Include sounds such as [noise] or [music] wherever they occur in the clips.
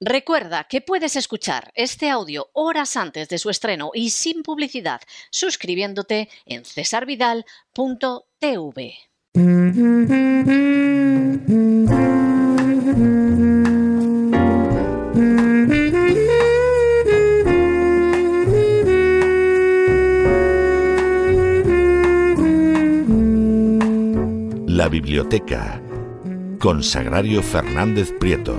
Recuerda que puedes escuchar este audio horas antes de su estreno y sin publicidad suscribiéndote en cesarvidal.tv. La biblioteca con Sagrario Fernández Prieto.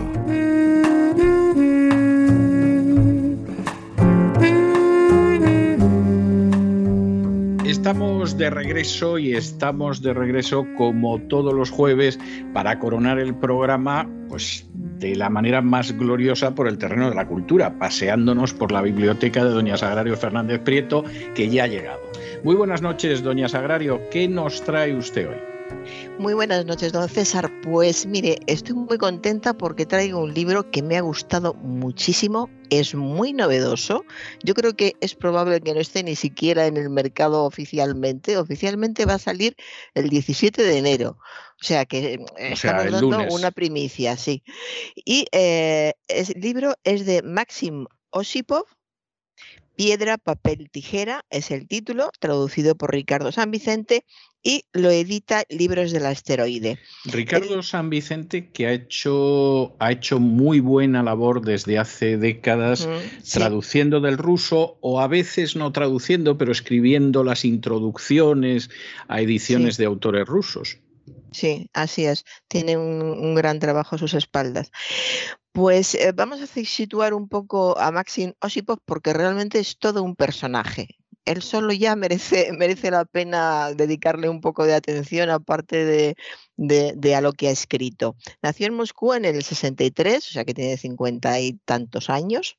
Estamos de regreso y estamos de regreso como todos los jueves para coronar el programa pues de la manera más gloriosa por el terreno de la cultura, paseándonos por la biblioteca de Doña Sagrario Fernández Prieto que ya ha llegado. Muy buenas noches, Doña Sagrario, ¿qué nos trae usted hoy? Muy buenas noches, don César. Pues mire, estoy muy contenta porque traigo un libro que me ha gustado muchísimo, es muy novedoso. Yo creo que es probable que no esté ni siquiera en el mercado oficialmente. Oficialmente va a salir el 17 de enero. O sea que estamos dando una primicia, sí. Y eh, el libro es de Maxim Osipov, Piedra, papel, tijera es el título, traducido por Ricardo San Vicente y lo edita Libros del Asteroide. Ricardo San Vicente, que ha hecho, ha hecho muy buena labor desde hace décadas, traduciendo del ruso o a veces no traduciendo, pero escribiendo las introducciones a ediciones de autores rusos. Sí, así es. Tiene un, gran trabajo a sus espaldas. Pues eh, vamos a situar un poco a Maxim Osipov porque realmente es todo un personaje. Él solo ya merece, [laughs] merece la pena dedicarle un poco de atención aparte de, de, a lo que ha escrito. Nació en Moscú en el 63, o sea que tiene cincuenta y tantos años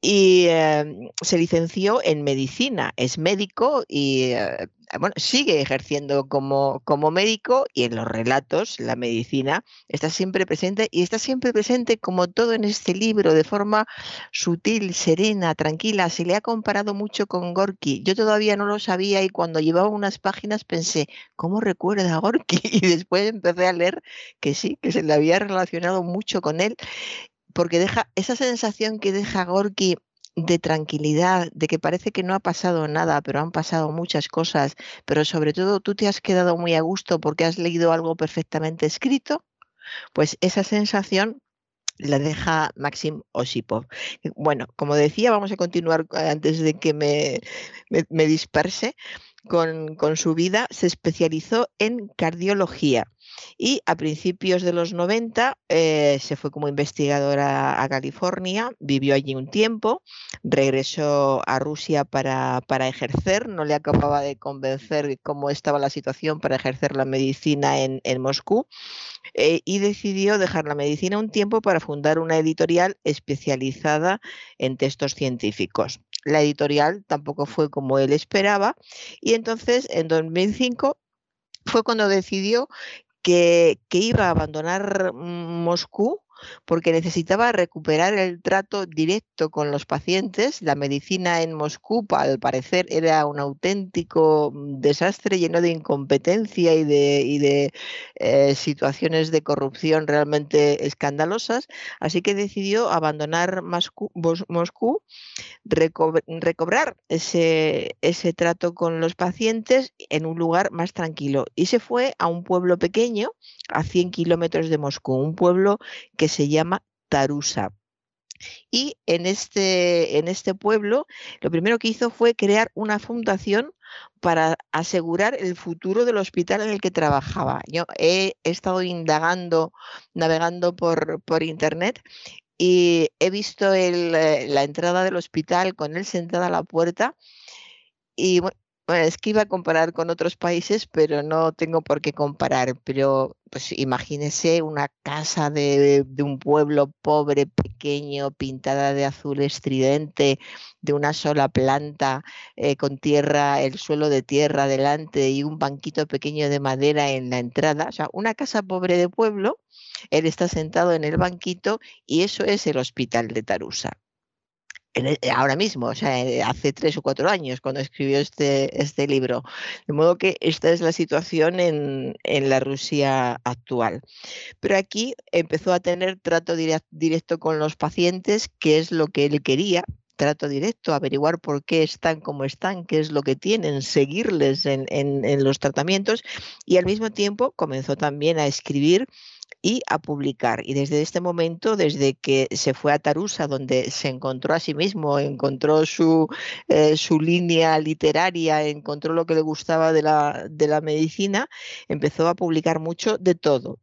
y em, se licenció en medicina, es médico y eh, bueno, sigue ejerciendo como, como médico y en los relatos la medicina está siempre presente y está siempre presente como todo en este libro de forma sutil, serena, tranquila. Se le ha comparado mucho con Gorky. Yo todavía no lo sabía y cuando llevaba unas páginas pensé, ¿cómo recuerda a Gorky? [laughs] Y después empecé a leer que sí, que se le había relacionado mucho con él porque deja esa sensación que deja Gorky de tranquilidad, de que parece que no ha pasado nada, pero han pasado muchas cosas, pero sobre todo tú te has quedado muy a gusto porque has leído algo perfectamente escrito, pues esa sensación la deja Maxim Osipov. Bueno, como decía, vamos a continuar eh, antes de que me, me, disperse con, su vida. Se especializó en cardiología y a principios de los 90 eh, se fue como investigadora a California, vivió allí un tiempo, regresó a Rusia para, ejercer, no le acababa de convencer cómo estaba la situación para ejercer la medicina en, Moscú eh, y decidió dejar la medicina un tiempo para fundar una editorial especializada en textos científicos. La editorial tampoco fue como él esperaba y entonces en 2005 fue cuando decidió que, iba a abandonar Moscú porque necesitaba recuperar el trato directo con los pacientes. La medicina en Moscú, al parecer, era un auténtico mm, desastre lleno de incompetencia y de, eh, situaciones de corrupción realmente escandalosas. Así que decidió abandonar Moscú, recobrar ese, ese trato con los pacientes en un lugar más tranquilo. Y se fue a un pueblo pequeño, a 100 kilómetros de Moscú, un pueblo que se llama Tarusa. Y en este, en este pueblo lo primero que hizo fue crear una fundación para asegurar el futuro del hospital en el que trabajaba. Yo he estado indagando, navegando por, por internet y he visto eh, la entrada del hospital con él sentada a la puerta y es que iba a comparar con otros países, pero no tengo por qué comparar. Pero pues imagínese una casa de, un pueblo pobre, pequeño, pintada de azul estridente, de una sola planta, eh, con tierra, el suelo de tierra delante y un banquito pequeño de madera en la entrada. O sea, una casa pobre de pueblo. Él está sentado en el banquito y eso es el hospital de Tarusa. E, ahora mismo, o sea, eh, hace tres o cuatro años cuando escribió este, este libro. De modo que esta es la situación en, la Rusia actual. Pero aquí empezó a tener trato directo con los pacientes, que es lo que él quería, trato directo, averiguar por qué están como están, qué es lo que tienen, seguirles en, en los tratamientos y al mismo tiempo comenzó también a escribir y a publicar. Y desde este momento, desde que se fue a Tarusa, donde se encontró a sí mismo, encontró su, eh, su línea literaria, encontró lo que le gustaba de la, de la medicina, empezó a publicar mucho de todo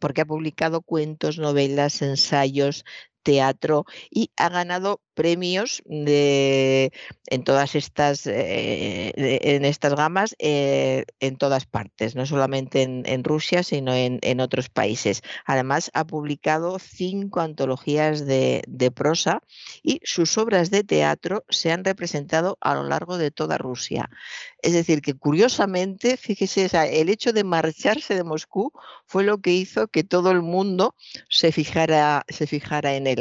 porque ha publicado cuentos, novelas, ensayos, teatro y ha ganado premios de, en todas estas, eh, en estas gamas eh, en todas partes, no solamente en, Rusia, sino en, otros países. Además, ha publicado cinco antologías de, prosa y sus obras de teatro se han representado a lo largo de toda Rusia. Es decir, que curiosamente, fíjese, el hecho de marcharse de Moscú fue lo que hizo que todo el mundo se fijara, se fijara en él.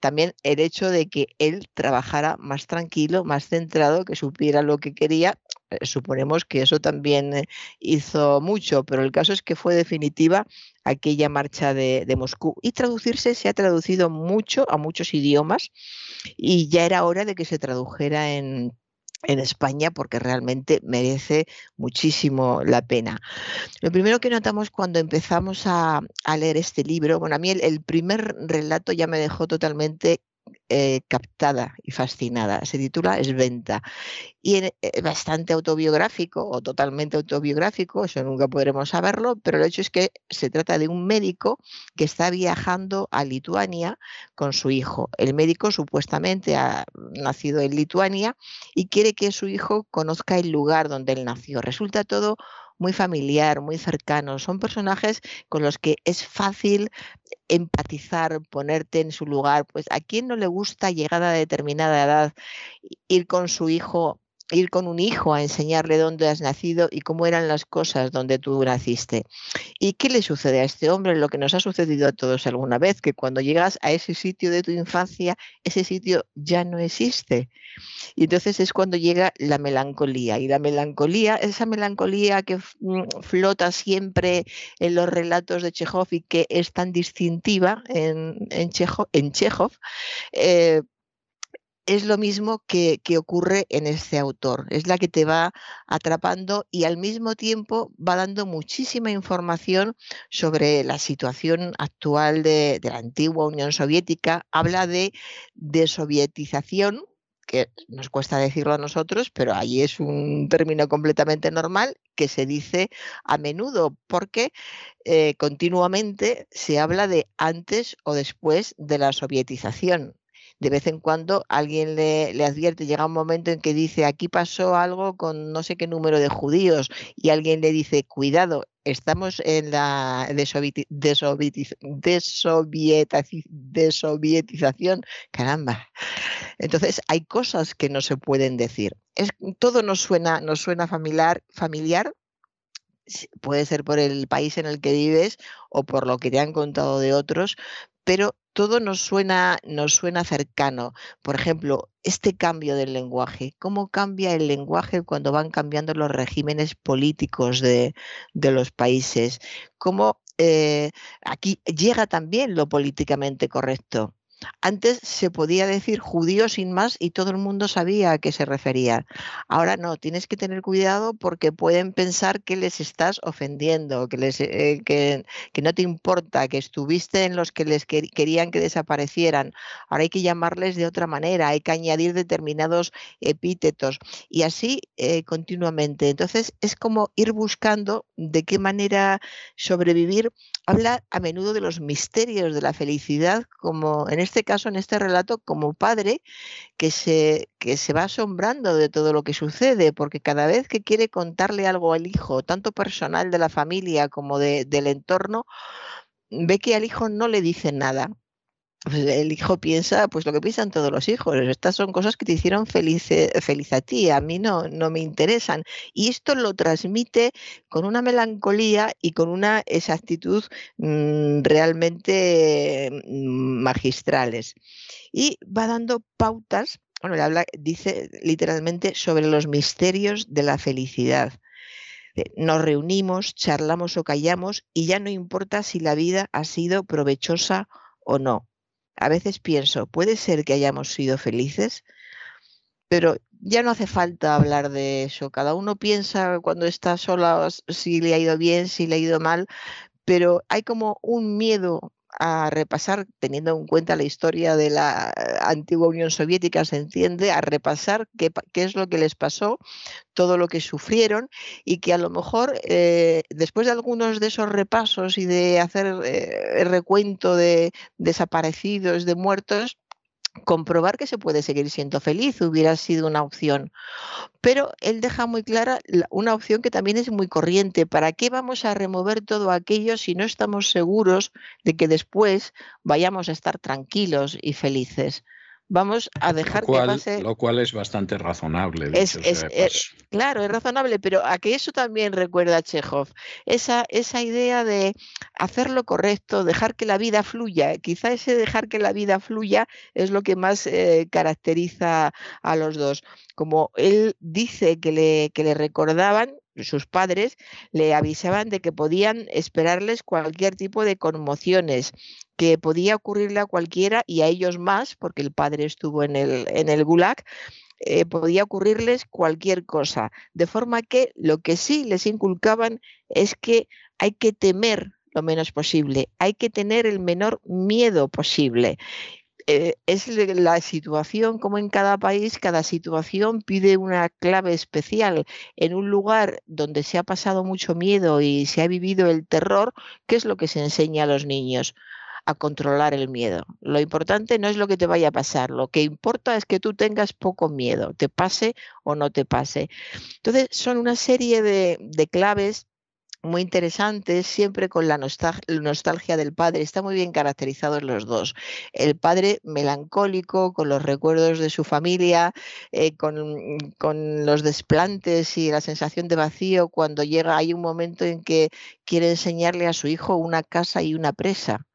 También el hecho de que él trabajara más tranquilo, más centrado, que supiera lo que quería. Eh, suponemos que eso también eh, hizo mucho, pero el caso es que fue definitiva aquella marcha de, de, Moscú. Y traducirse se ha traducido mucho a muchos idiomas y ya era hora de que se tradujera en, en España porque realmente merece muchísimo la pena. Lo primero que notamos cuando empezamos a, leer este libro, bueno, a mí el, primer relato ya me dejó totalmente eh, captada y fascinada. Se titula Esventa y es eh, bastante autobiográfico o totalmente autobiográfico, eso nunca podremos saberlo, pero el hecho es que se trata de un médico que está viajando a Lituania con su hijo. El médico supuestamente ha nacido en Lituania y quiere que su hijo conozca el lugar donde él nació. Resulta todo muy familiar, muy cercano. Son personajes con los que es fácil empatizar, ponerte en su lugar. Pues a quién no le gusta llegada a determinada edad ir con su hijo ir con un hijo a enseñarle dónde has nacido y cómo eran las cosas donde tú naciste. ¿Y qué le sucede a este hombre? Lo que nos ha sucedido a todos alguna vez, que cuando llegas a ese sitio de tu infancia, ese sitio ya no existe. Y entonces es cuando llega la melancolía. Y la melancolía, esa melancolía que mm, flota siempre en los relatos de Chekhov y que es tan distintiva en, en, Chekhov, eh, es lo mismo que, ocurre en este autor. Es la que te va atrapando y al mismo tiempo va dando muchísima información sobre la situación actual de, la antigua Unión Soviética. Habla de desovietización, que nos cuesta decirlo a nosotros, pero ahí es un término completamente normal que se dice a menudo porque eh, continuamente se habla de antes o después de la sovietización de vez en cuando alguien le, advierte, llega un momento en que dice, aquí pasó algo con no sé qué número de judíos y alguien le dice, cuidado, estamos en la desovietización, caramba. Entonces hay cosas que no se pueden decir. Es, todo nos suena, nos suena familiar, familiar, puede ser por el país en el que vives o por lo que te han contado de otros, pero todo nos suena, nos suena cercano. Por ejemplo, este cambio del lenguaje, cómo cambia el lenguaje cuando van cambiando los regímenes políticos de, los países, cómo eh, aquí llega también lo políticamente correcto. Antes se podía decir judío sin más y todo el mundo sabía a qué se refería. Ahora no, tienes que tener cuidado porque pueden pensar que les estás ofendiendo, que, les, eh, que, no te importa, que estuviste en los que les querían que desaparecieran. Ahora hay que llamarles de otra manera, hay que añadir determinados epítetos y así eh, continuamente. Entonces es como ir buscando de qué manera sobrevivir. Habla a menudo de los misterios de la felicidad, como en este caso, en este relato, como padre que se, que se va asombrando de todo lo que sucede, porque cada vez que quiere contarle algo al hijo, tanto personal de la familia como del entorno, ve que al hijo no le dice nada pues el hijo piensa pues lo que piensan todos los hijos. Estas son cosas que te hicieron feliz, feliz a ti, a mí no, no me interesan. Y esto lo transmite con una melancolía y con una exactitud mm, realmente mm, magistrales. Y va dando pautas, bueno, habla, dice literalmente sobre los misterios de la felicidad nos reunimos, charlamos o callamos y ya no importa si la vida ha sido provechosa o no a veces pienso, puede ser que hayamos sido felices, pero ya no hace falta hablar de eso. Cada uno piensa cuando está sola si le ha ido bien, si le ha ido mal, pero hay como un miedo a repasar, teniendo en cuenta la historia de la eh, antigua Unión Soviética, se entiende, a repasar qué, es lo que les pasó, todo lo que sufrieron y que a lo mejor eh, después de algunos de esos repasos y de hacer eh, el recuento de desaparecidos, de muertos, comprobar que se puede seguir siendo feliz hubiera sido una opción. Pero él deja muy clara una opción que también es muy corriente. ¿Para qué vamos a remover todo aquello si no estamos seguros de que después vayamos a estar tranquilos y felices? Vamos a dejar que pase. Lo cual es bastante razonable. Es, claro, es razonable, pero a que eso también recuerda a Chekhov. Esa, esa idea de hacer lo correcto, dejar que la vida fluya. Quizá ese dejar que la vida fluya es lo que más eh, caracteriza a los dos. Como él dice que le, que le recordaban, sus padres le avisaban de que podían esperarles cualquier tipo de conmociones, que podía ocurrirle a cualquiera y a ellos más, porque el padre estuvo en el, en el gulag, eh, podía ocurrirles cualquier cosa. De forma que lo que sí les inculcaban es que hay que temer lo menos posible, hay que tener el menor miedo posible. Eh, es la situación, como en cada país, cada situación pide una clave especial. En un lugar donde se ha pasado mucho miedo y se ha vivido el terror, ¿qué es lo que se enseña a los niños? a controlar el miedo. Lo importante no es lo que te vaya a pasar, lo que importa es que tú tengas poco miedo, te pase o no te pase. Entonces, son una serie de, de claves muy interesantes, siempre con la nostalgia del padre. Está muy bien caracterizados los dos. El padre melancólico, con los recuerdos de su familia, eh, con, con, los desplantes y la sensación de vacío cuando llega, hay un momento en que quiere enseñarle a su hijo una casa y una presa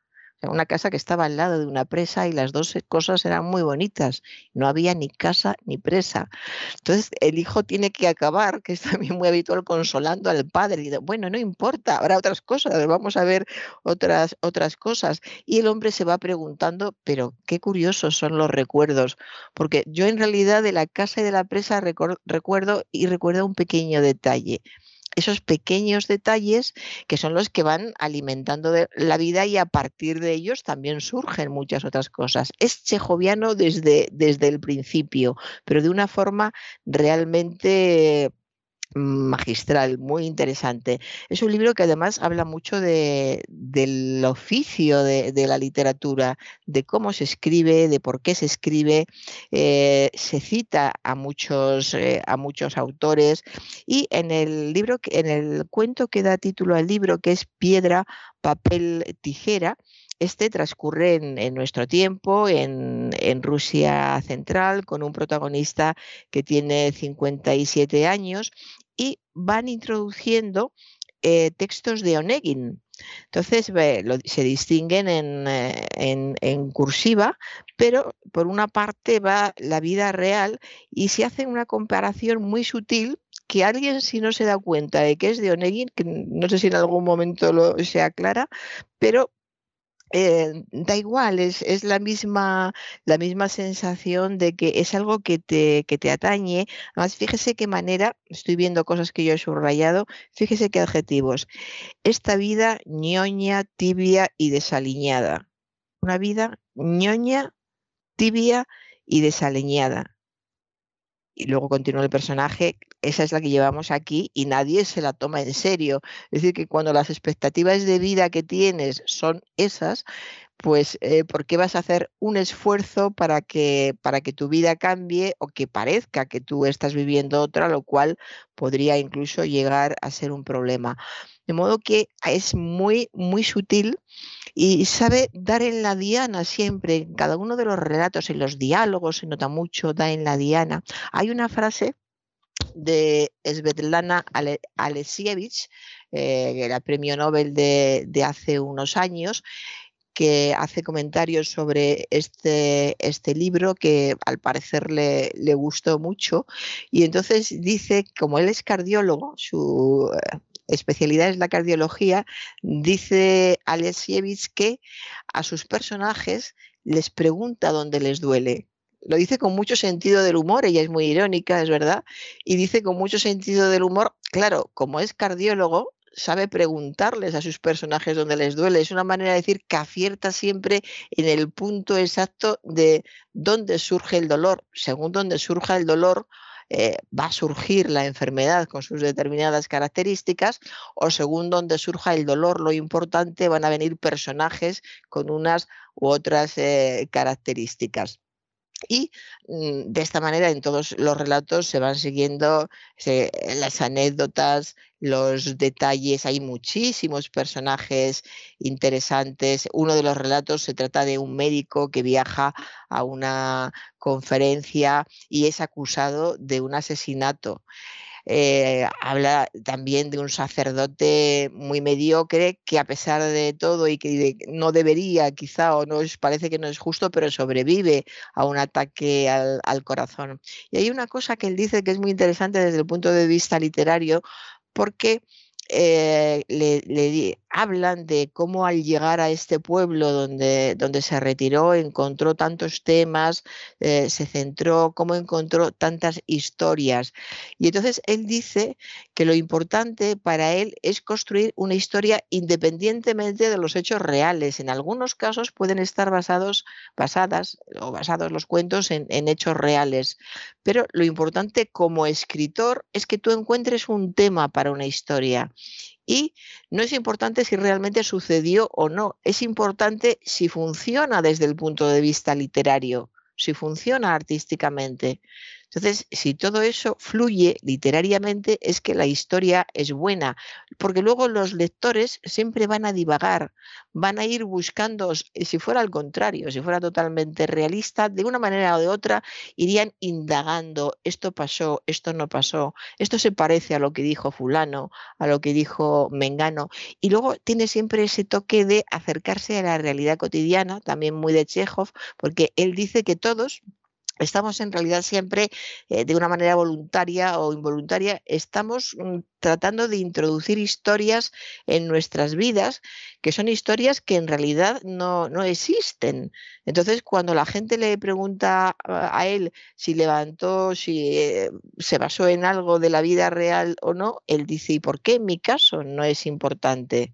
una casa que estaba al lado de una presa y las dos cosas eran muy bonitas. No había ni casa ni presa. Entonces el hijo tiene que acabar, que es también muy habitual, consolando al padre. Y bueno, no importa, habrá otras cosas, vamos a ver otras, otras cosas. Y el hombre se va preguntando, pero qué curiosos son los recuerdos, porque yo en realidad de la casa y de la presa recuerdo y recuerdo un pequeño detalle esos pequeños detalles que son los que van alimentando la vida y a partir de ellos también surgen muchas otras cosas. Es chejoviano desde, desde el principio, pero de una forma realmente magistral, muy interesante. Es un libro que además habla mucho de, del oficio de, la literatura, de cómo se escribe, de por qué se escribe. Eh, se cita a muchos, eh, a muchos autores y en el libro, en el cuento que da título al libro, que es Piedra, papel, tijera, este transcurre en, nuestro tiempo, en, Rusia central, con un protagonista que tiene 57 años y van introduciendo eh, textos de Onegin. Entonces se distinguen eh, en, en, cursiva, pero por una parte va la vida real y se hace una comparación muy sutil que alguien si no se da cuenta de que es de Onegin, que no sé si en algún momento lo, se aclara, pero eh, da igual, es, la, misma, la misma sensación de que es algo que te, que te atañe. Además, fíjese qué manera, estoy viendo cosas que yo he subrayado, fíjese qué adjetivos. Esta vida ñoña, tibia y desaliñada. Una vida ñoña, tibia y desaliñada. Y luego continúa el personaje, esa es la que llevamos aquí y nadie se la toma en serio. Es decir, que cuando las expectativas de vida que tienes son esas, pues eh, ¿por qué vas a hacer un esfuerzo para que, para que tu vida cambie o que parezca que tú estás viviendo otra, lo cual podría incluso llegar a ser un problema? De modo que es muy, muy sutil y sabe dar en la diana siempre, en cada uno de los relatos, en los diálogos, se nota mucho, da en la diana. Hay una frase de Svetlana Alexievich, eh, era premio Nobel de, hace unos años, que hace comentarios sobre este, este libro que al parecer le, le, gustó mucho. Y entonces dice, como él es cardiólogo, su eh, especialidad es la cardiología, dice Alexievich que a sus personajes les pregunta dónde les duele lo dice con mucho sentido del humor, ella es muy irónica, es verdad, y dice con mucho sentido del humor, claro, como es cardiólogo, sabe preguntarles a sus personajes dónde les duele. Es una manera de decir que acierta siempre en el punto exacto de dónde surge el dolor. Según dónde surja el dolor, eh, va a surgir la enfermedad con sus determinadas características o según dónde surja el dolor, lo importante, van a venir personajes con unas u otras eh, características. Y mm, de esta manera en todos los relatos se van siguiendo las anécdotas, los detalles, hay muchísimos personajes interesantes. Uno de los relatos se trata de un médico que viaja a una conferencia y es acusado de un asesinato. Eh, habla también de un sacerdote muy mediocre que a pesar de todo y que no debería quizá o no es, parece que no es justo, pero sobrevive a un ataque al, corazón. Y hay una cosa que él dice que es muy interesante desde el punto de vista literario porque eh, le, hablan de cómo al llegar a este pueblo donde, donde se retiró encontró tantos temas, eh, se centró, cómo encontró tantas historias. Y entonces él dice que lo importante para él es construir una historia independientemente de los hechos reales. En algunos casos pueden estar basados, basadas o basados los cuentos en, en hechos reales, pero lo importante como escritor es que tú encuentres un tema para una historia. Y no es importante si realmente sucedió o no, es importante si funciona desde el punto de vista literario, si funciona artísticamente. Entonces, si todo eso fluye literariamente, es que la historia es buena, porque luego los lectores siempre van a divagar, van a ir buscando, si fuera al contrario, si fuera totalmente realista, de una manera o de otra, irían indagando, esto pasó, esto no pasó, esto se parece a lo que dijo fulano, a lo que dijo Mengano, y luego tiene siempre ese toque de acercarse a la realidad cotidiana, también muy de Chekhov, porque él dice que todos, estamos en realidad siempre eh, de una manera voluntaria o involuntaria, estamos mm, tratando de introducir historias en nuestras vidas, que son historias que en realidad no, no existen. Entonces, cuando la gente le pregunta a él si levantó, si eh, se basó en algo de la vida real o no, él dice, ¿y por qué en mi caso no es importante?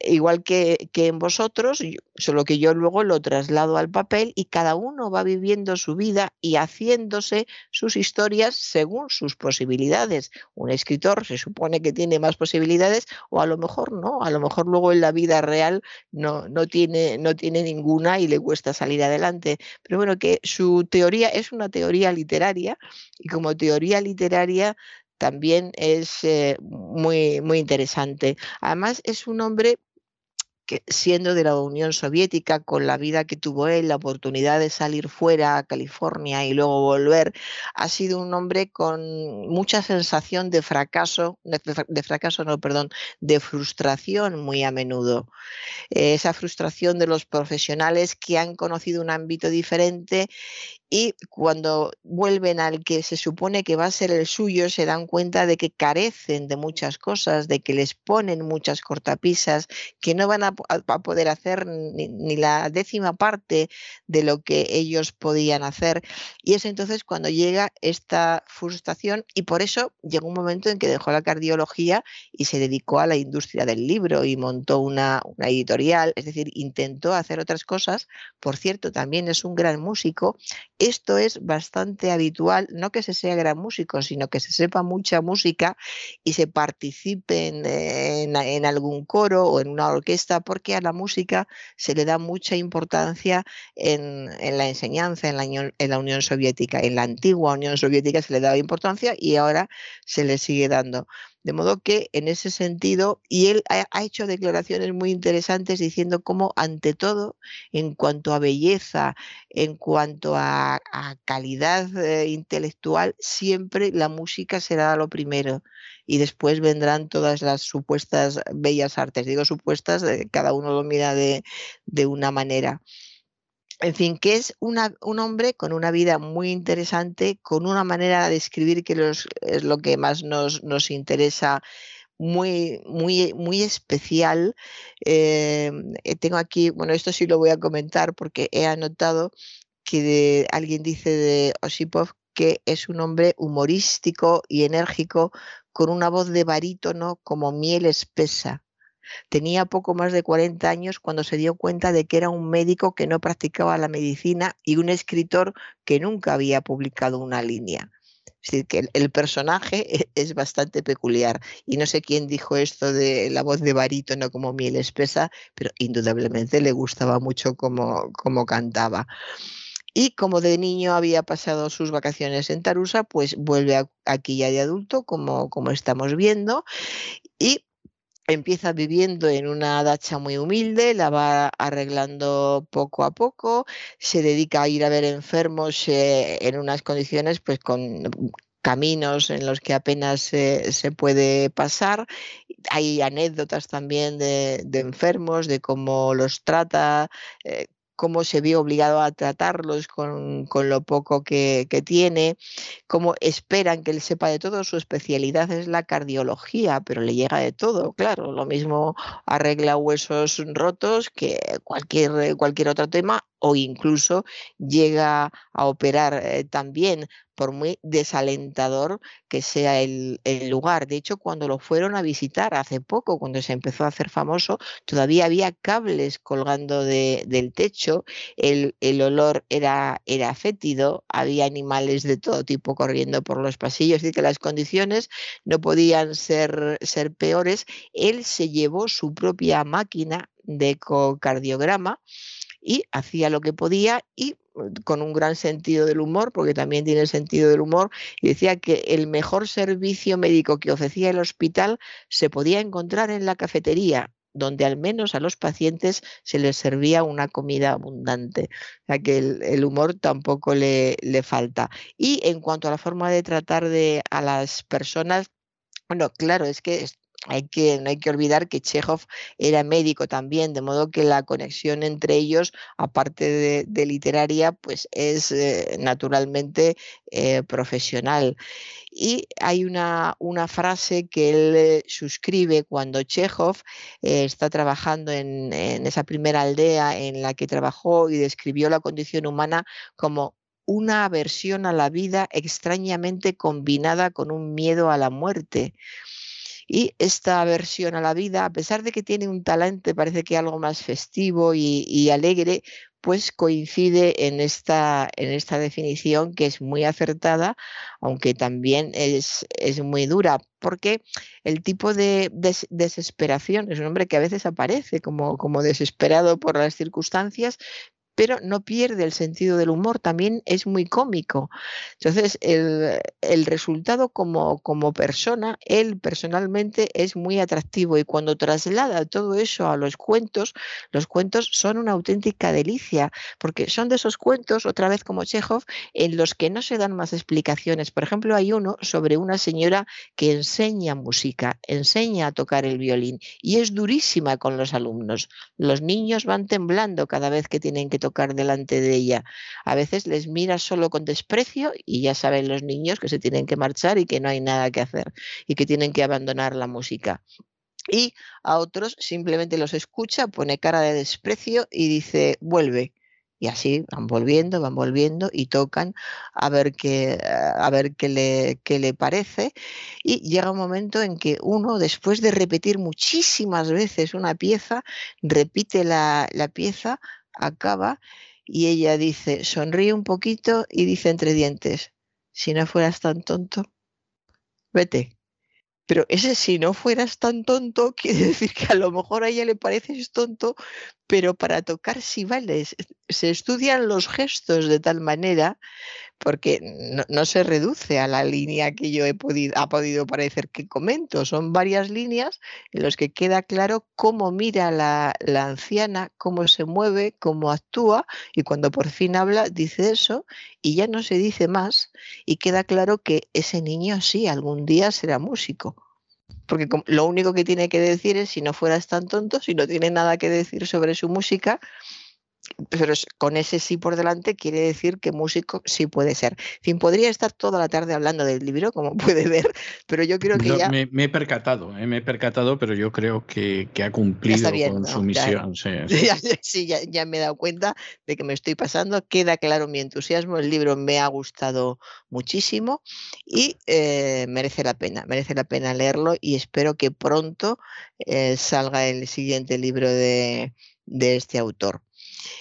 Igual que, en vosotros, solo que yo luego lo traslado al papel y cada uno va viviendo su vida y haciéndose sus historias según sus posibilidades. Un escritor se supone que tiene más posibilidades o a lo mejor no, a lo mejor luego en la vida real no, no, tiene, no tiene ninguna y le cuesta salir adelante. Pero bueno, que su teoría es una teoría literaria y como teoría literaria también es eh, muy, muy interesante. Además, es un hombre que siendo de la Unión Soviética, con la vida que tuvo él, la oportunidad de salir fuera a California y luego volver, ha sido un hombre con mucha sensación de fracaso, de, fracaso, no, perdón, de frustración muy a menudo. esa frustración de los profesionales que han conocido un ámbito diferente y cuando vuelven al que se supone que va a ser el suyo, se dan cuenta de que carecen de muchas cosas, de que les ponen muchas cortapisas, que no van a, poder hacer ni, la décima parte de lo que ellos podían hacer. Y es entonces cuando llega esta frustración y por eso llegó un momento en que dejó la cardiología y se dedicó a la industria del libro y montó una editorial, es decir, intentó hacer otras cosas. Por cierto, también es un gran músico esto es bastante habitual, no que se sea gran músico, sino que se sepa mucha música y se participe en, algún coro o en una orquesta, porque a la música se le da mucha importancia en, la enseñanza en la Unión Soviética. En la antigua Unión Soviética se le daba importancia y ahora se le sigue dando. De modo que en ese sentido, y él ha, hecho declaraciones muy interesantes diciendo cómo ante todo, en cuanto a belleza, en cuanto a, calidad eh, intelectual, siempre la música será lo primero y después vendrán todas las supuestas bellas artes. Digo supuestas, eh, cada uno lo mira de, una manera. En fin, que es un hombre con una vida muy interesante, con una manera de escribir que es lo que más nos, interesa muy, muy, muy especial. Eh, tengo aquí, bueno, esto sí lo voy a comentar porque he anotado que alguien dice de Osipov que es un hombre humorístico y enérgico con una voz de barítono como miel espesa. Tenía poco más de 40 años cuando se dio cuenta de que era un médico que no practicaba la medicina y un escritor que nunca había publicado una línea. Es decir, que el, personaje e, es bastante peculiar. Y no sé quién dijo esto de la voz de barítono como miel espesa, pero indudablemente le gustaba mucho como, como cantaba. Y como de niño había pasado sus vacaciones en Tarusa, pues vuelve aquí ya de adulto, como, como estamos viendo, y empieza viviendo en una dacha muy humilde, la va arreglando poco a poco, se dedica a ir a ver enfermos eh, en unas condiciones pues con caminos en los que apenas se puede pasar. Hay anécdotas también de, enfermos, de cómo los trata, eh, cómo se vio obligado a tratarlos con, lo poco que, tiene, cómo esperan que él sepa de todo. Su especialidad es la cardiología, pero le llega de todo, claro. Lo mismo arregla huesos rotos que cualquier, cualquier otro tema o incluso llega a operar eh, también, por muy desalentador que sea el, lugar. De hecho, cuando lo fueron a visitar hace poco, cuando se empezó a hacer famoso, todavía había cables colgando del techo, el, olor era, era fétido, había animales de todo tipo corriendo por los pasillos, y que las condiciones no podían ser, ser peores. Él se llevó su propia máquina de ecocardiograma y hacía lo que podía y mm, con un gran sentido del humor, porque también tiene sentido del humor, y decía que el mejor servicio médico que ofrecía el hospital se podía encontrar en la cafetería, donde al menos a los pacientes se les servía una comida abundante. O sea que el, humor tampoco le, le, falta. Y en cuanto a la forma de tratar de, a las personas, bueno, claro, es que hay que, no hay que olvidar que Chekhov era médico también, de modo que la conexión entre ellos, aparte de, literaria, pues es eh, naturalmente eh, profesional. Y hay una, una, frase que él eh, suscribe cuando Chekhov está trabajando en, en esa primera aldea en la que trabajó y describió la condición humana como una aversión a la vida extrañamente combinada con un miedo a la muerte. Y esta aversión a la vida, a pesar de que tiene un talante, parece que algo más festivo y, alegre, pues coincide en esta, en esta definición que es muy acertada, aunque también es, es muy dura, porque el tipo de desesperación es un hombre que a veces aparece como, como desesperado por las circunstancias, pero no pierde el sentido del humor, también es muy cómico. Entonces, el, resultado como, como, persona, él personalmente es muy atractivo y cuando traslada todo eso a los cuentos, los cuentos son una auténtica delicia, porque son de esos cuentos, otra vez como Chekhov, en los que no se dan más explicaciones. Por ejemplo, hay uno sobre una señora que enseña música, enseña a tocar el violín y es durísima con los alumnos. Los niños van temblando cada vez que tienen que tocar delante de ella. A veces les mira solo con desprecio y ya saben los niños que se tienen que marchar y que no hay nada que hacer y que tienen que abandonar la música. Y a otros simplemente los escucha, pone cara de desprecio y dice, vuelve. Y así van volviendo, van volviendo y tocan a ver qué, a ver qué, le, qué le parece. Y llega un momento en que uno, después de repetir muchísimas veces una pieza, repite la, la pieza acaba y ella dice, sonríe un poquito y dice entre dientes, si no fueras tan tonto, vete. Pero ese si no fueras tan tonto [laughs] quiere decir que a lo mejor a ella le pareces tonto, pero para tocar sí vales. Se estudian los gestos de tal manera porque no, se reduce a la línea que yo he podido, ha podido parecer que comento. Son varias líneas en las que queda claro cómo mira la, la anciana, cómo se mueve, cómo actúa y cuando por fin habla dice eso y ya no se dice más y queda claro que ese niño sí algún día será músico porque lo único que tiene que decir es si no fueras tan tonto, si no tiene nada que decir sobre su música, pero con ese sí por delante quiere decir que músico sí puede ser. En fin, podría estar toda la tarde hablando del libro, como [laughs] puede ver, pero yo creo que ya... Me, he percatado, eh, me he percatado, pero yo creo que, ha cumplido con su misión. [laughs] sí, ya, me he dado cuenta de que me estoy pasando, queda claro mi entusiasmo, el libro me ha gustado muchísimo y eh, merece la pena, merece la pena leerlo y espero que pronto eh, salga el siguiente libro de este autor.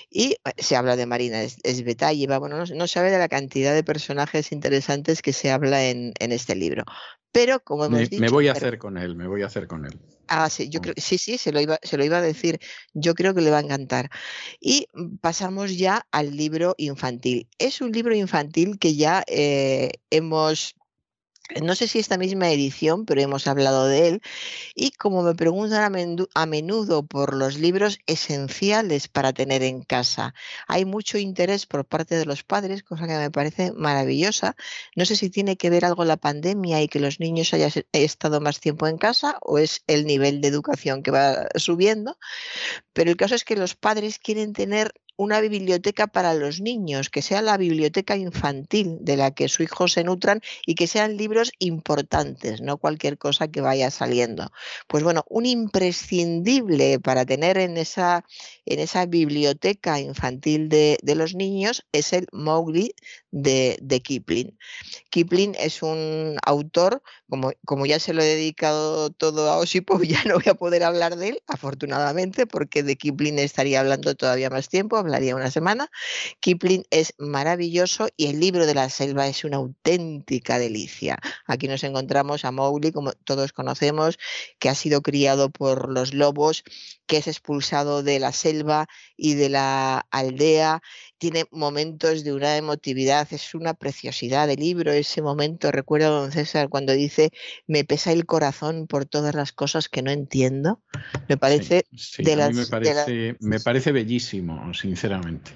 Y eh, se habla de Marina Esbetayeva, bueno, no, sabe de la cantidad de personajes interesantes que se habla en, este libro. Pero como hemos me, dicho, me voy a hacer con él, me voy a hacer con él. Ah, sí, yo creo, sí, sí, se lo, iba, se lo iba a decir. Yo creo que le va a encantar. Y mm, pasamos ya al libro infantil. Es un libro infantil que ya eh, hemos no sé si esta misma edición, pero hemos hablado de él. Y como me preguntan a menudo por los libros esenciales para tener en casa, hay mucho interés por parte de los padres, cosa que me parece maravillosa. No sé si tiene que ver algo la pandemia y que los niños hayan estado más tiempo en casa o es el nivel de educación que va subiendo, pero el caso es que los padres quieren tener una biblioteca para los niños, que sea la biblioteca infantil de la que su hijo se nutran y que sean libros importantes, no cualquier cosa que vaya saliendo. Pues bueno, un imprescindible para tener en esa, en esa biblioteca infantil de, los niños es el Mowgli de, de, Kipling. Kipling es un autor, como, ya se lo he dedicado todo a Osipo, [laughs] ya no voy a poder hablar de él, afortunadamente, porque de Kipling estaría hablando todavía más tiempo hablaría una semana. Kipling es maravilloso y el libro de la selva es una auténtica delicia. Aquí nos encontramos a Mowgli, como todos conocemos, que ha sido criado por los lobos, que es expulsado de la selva y de la aldea. Tiene momentos de una emotividad, es una preciosidad de libro. Ese momento, recuerdo a don César cuando dice, me pesa el corazón por todas las cosas que no entiendo. Me parece de, las, me parece, me parece bellísimo, sinceramente.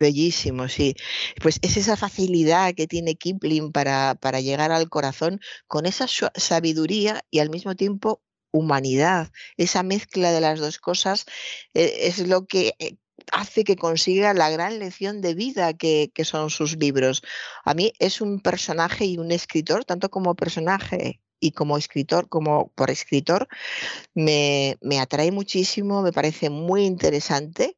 Bellísimo, sí. Pues es esa facilidad que tiene Kipling para, para llegar al corazón con esa sabiduría y al mismo tiempo humanidad. Esa mezcla de las dos cosas eh, es lo que eh, hace que consiga la gran lección de vida que, que, son sus libros. A mí es un personaje y un escritor, tanto como personaje y como escritor, como por escritor, me, me atrae muchísimo, me parece muy interesante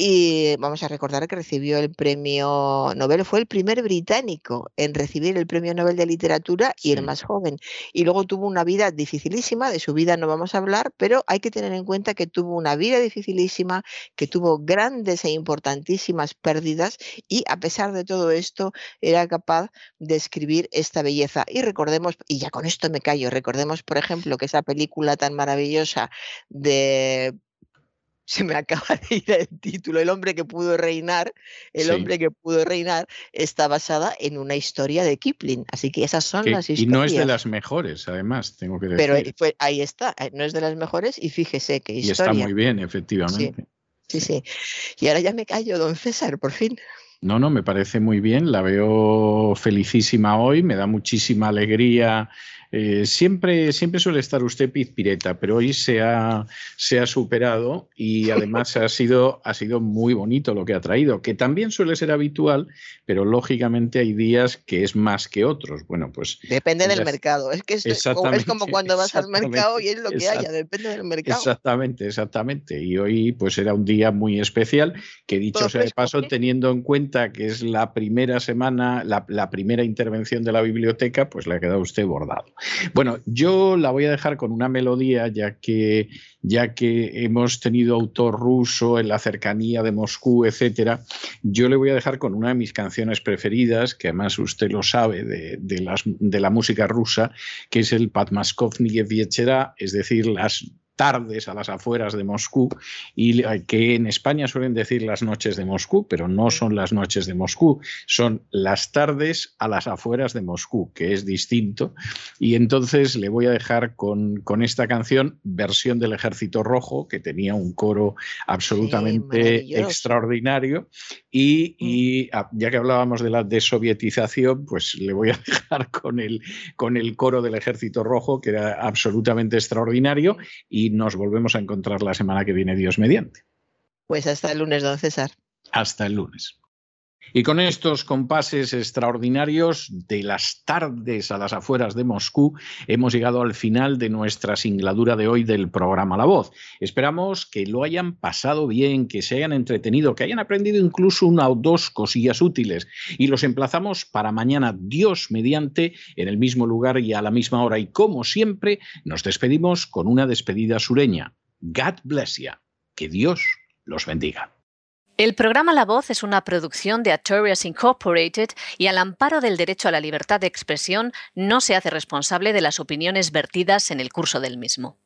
y vamos a recordar que recibió el premio Nobel, fue el primer británico en recibir el premio Nobel de Literatura y el más joven. Y luego tuvo una vida dificilísima, de su vida no vamos a hablar, pero hay que tener en cuenta que tuvo una vida dificilísima, que tuvo grandes e importantísimas pérdidas y a pesar de todo esto era capaz de escribir esta belleza. Y recordemos, y ya con esto me callo, recordemos por ejemplo que esa película tan maravillosa de se me [laughs] acaba de ir el título, El hombre que pudo reinar, El hombre que pudo reinar, está basada en una historia de Kipling. Así que esas son las historias. Y no es de las mejores, además, tengo que decir. Pero ahí está, eh, no es de las mejores y fíjese que historia. Y está muy bien, efectivamente. Sí, sí. Y ahora ya me callo, don César, por fin. No, no, me parece muy bien, la veo felicísima hoy, me da muchísima alegría eh, siempre, siempre suele estar usted pizpireta, pero hoy se ha, se ha superado y [laughs] además ha sido, ha sido muy bonito lo que ha traído, que también suele ser habitual, pero lógicamente hay días que es más que otros. Bueno, pues. Depende del mercado. Es que es, como cuando vas al mercado y es lo que haya, depende del mercado. Exactamente, exactamente. Y hoy, pues era un día muy especial, que dicho sea de paso, teniendo en cuenta que es la primera semana, la, la primera intervención de la biblioteca, pues le ha quedado usted bordado. Bueno, yo la voy a dejar con una melodía, ya que, ya que hemos tenido autor ruso en la cercanía de Moscú, etcétera. Yo le voy a dejar con una de mis canciones preferidas, que además usted lo sabe de, las, de la música rusa, que es el Padmaskovny Viechera, es decir, las tardes a las afueras de Moscú y que en España suelen decir las noches de Moscú, pero no son las noches de Moscú, son las tardes a las afueras de Moscú, que es distinto. Y entonces le voy a dejar con, esta canción, versión del Ejército Rojo, que tenía un coro absolutamente extraordinario. Y, y, mm. ya que hablábamos de la desovietización, pues le voy a [laughs] dejar con el, con el coro del Ejército Rojo, que era absolutamente extraordinario. Y nos volvemos a encontrar la semana que viene, Dios mediante. Pues hasta el lunes, don César. Hasta el lunes. Y con estos compases extraordinarios de las tardes a las afueras de Moscú, hemos llegado al final de nuestra singladura de hoy del programa La Voz. Esperamos que lo hayan pasado bien, que se hayan entretenido, que hayan aprendido incluso una o dos cosillas útiles. Y los emplazamos para mañana, Dios mediante, en el mismo lugar y a la misma hora. Y como siempre, nos despedimos con una despedida sureña. God bless you. Que Dios los bendiga. El programa La Voz es una producción de Artorias Incorporated y al amparo del derecho a la libertad de expresión no se hace responsable de las opiniones vertidas en el curso del mismo.